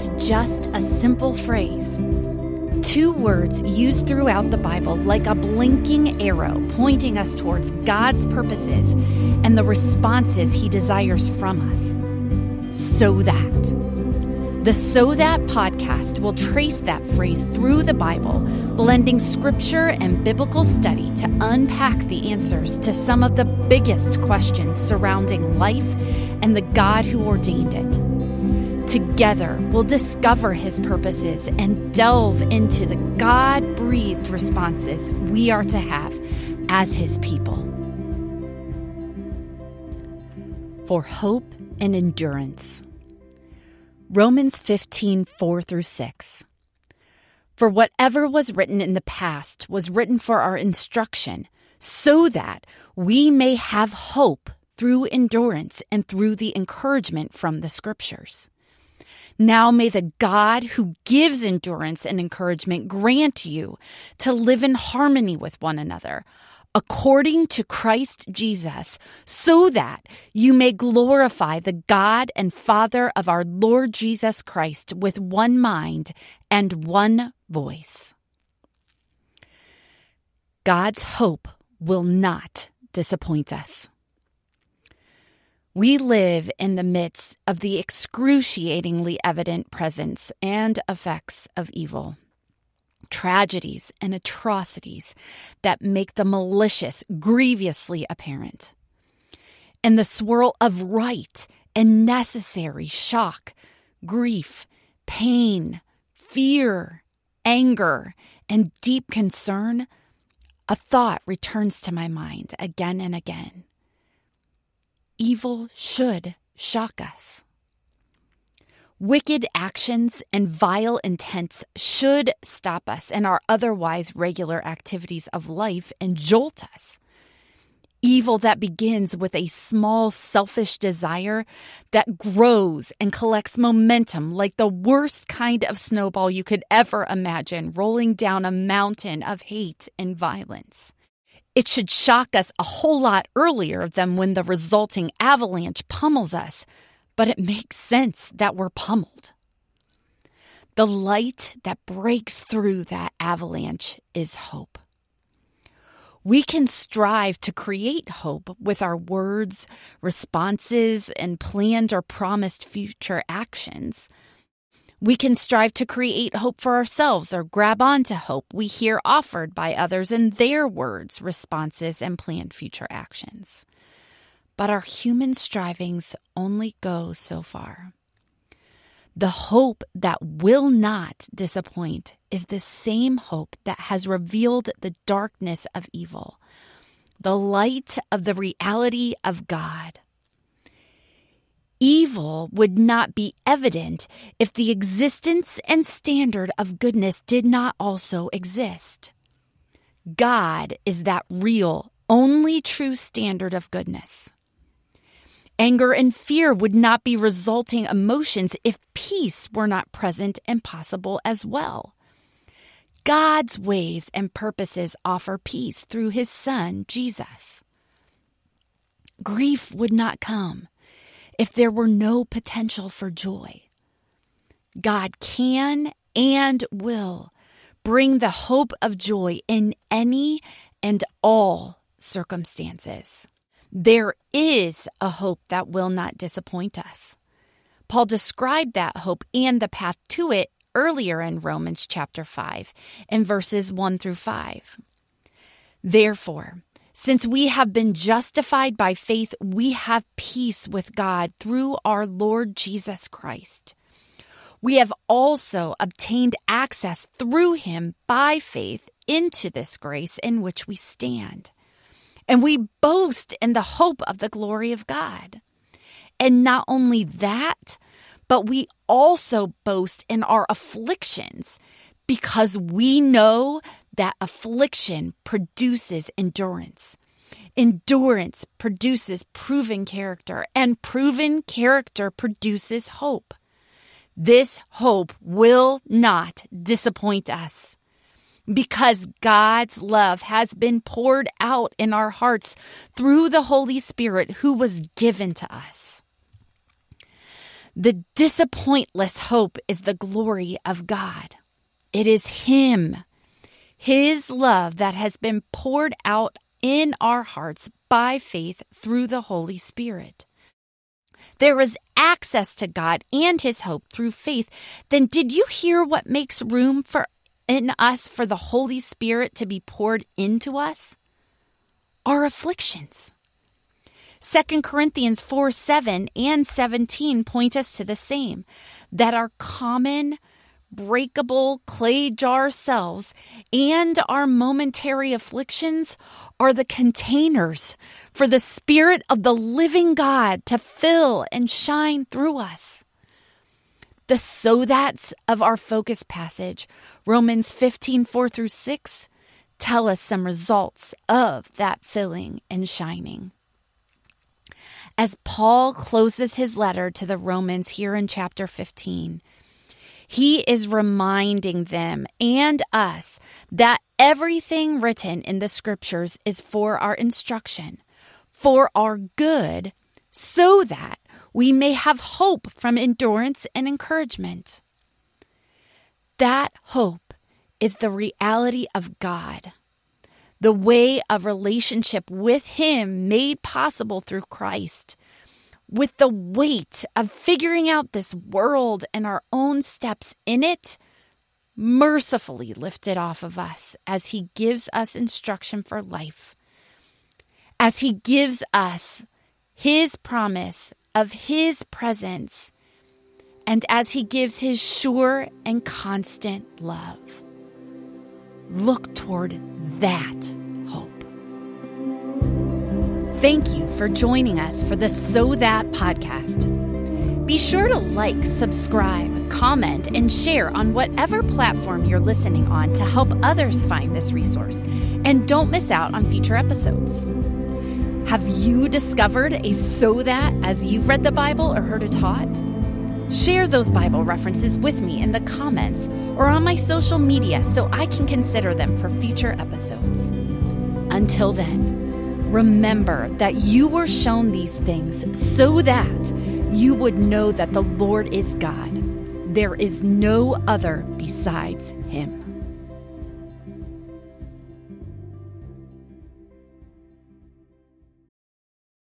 it's just a simple phrase. Two words used throughout the Bible like a blinking arrow pointing us towards God's purposes and the responses He desires from us. So that. The So That podcast will trace that phrase through the Bible, blending scripture and biblical study to unpack the answers to some of the biggest questions surrounding life and the God who ordained it. Together, we'll discover his purposes and delve into the God breathed responses we are to have as his people. For hope and endurance. Romans 15, 4 through 6. For whatever was written in the past was written for our instruction, so that we may have hope through endurance and through the encouragement from the scriptures. Now may the God who gives endurance and encouragement grant you to live in harmony with one another according to Christ Jesus, so that you may glorify the God and Father of our Lord Jesus Christ with one mind and one voice. God's hope will not disappoint us. We live in the midst of the excruciatingly evident presence and effects of evil tragedies and atrocities that make the malicious grievously apparent. And the swirl of right and necessary shock, grief, pain, fear, anger, and deep concern, a thought returns to my mind again and again. Evil should shock us. Wicked actions and vile intents should stop us in our otherwise regular activities of life and jolt us. Evil that begins with a small selfish desire that grows and collects momentum like the worst kind of snowball you could ever imagine rolling down a mountain of hate and violence. It should shock us a whole lot earlier than when the resulting avalanche pummels us but it makes sense that we're pummeled. The light that breaks through that avalanche is hope. We can strive to create hope with our words, responses, and planned or promised future actions. We can strive to create hope for ourselves or grab onto hope we hear offered by others in their words, responses, and planned future actions. But our human strivings only go so far. The hope that will not disappoint is the same hope that has revealed the darkness of evil, the light of the reality of God. Evil would not be evident if the existence and standard of goodness did not also exist. God is that real, only true standard of goodness. Anger and fear would not be resulting emotions if peace were not present and possible as well. God's ways and purposes offer peace through his Son, Jesus. Grief would not come if there were no potential for joy. God can and will bring the hope of joy in any and all circumstances. There is a hope that will not disappoint us. Paul described that hope and the path to it earlier in Romans chapter 5 in verses 1 through 5. Therefore, since we have been justified by faith, we have peace with God through our Lord Jesus Christ. We have also obtained access through him by faith into this grace in which we stand and we boast in the hope of the glory of God. And not only that, but we also boast in our afflictions because we know that affliction produces endurance. Endurance produces proven character, and proven character produces hope. This hope will not disappoint us because God's love has been poured out in our hearts through the Holy Spirit who was given to us. The disappointless hope is the glory of God. It is Him, His love that has been poured out in our hearts by faith through the Holy Spirit. There is access to God and His hope through faith. Then, did you hear what makes room for in us for the Holy Spirit to be poured into us? Our afflictions. 2 Corinthians 4 7 and 17 point us to the same that our common breakable clay jar selves and our momentary afflictions are the containers for the Spirit of the living God to fill and shine through us. The so that's of our focus passage, Romans 15 4 through 6, tell us some results of that filling and shining. As Paul closes his letter to the Romans here in chapter 15, he is reminding them and us that everything written in the scriptures is for our instruction, for our good, so that we may have hope from endurance and encouragement. That hope is the reality of God the way of relationship with Him made possible through Christ, with the weight of figuring out this world and our own steps in it mercifully lifted off of us as He gives us instruction for life, as He gives us His promise of His presence, and as He gives His sure and constant love. Look toward that. Thank you for joining us for the So That podcast. Be sure to like, subscribe, comment, and share on whatever platform you're listening on to help others find this resource. And don't miss out on future episodes. Have you discovered a so that as you've read the Bible or heard it taught? Share those Bible references with me in the comments or on my social media so I can consider them for future episodes. Until then, remember that you were shown these things so that you would know that the Lord is God. There is no other besides Him.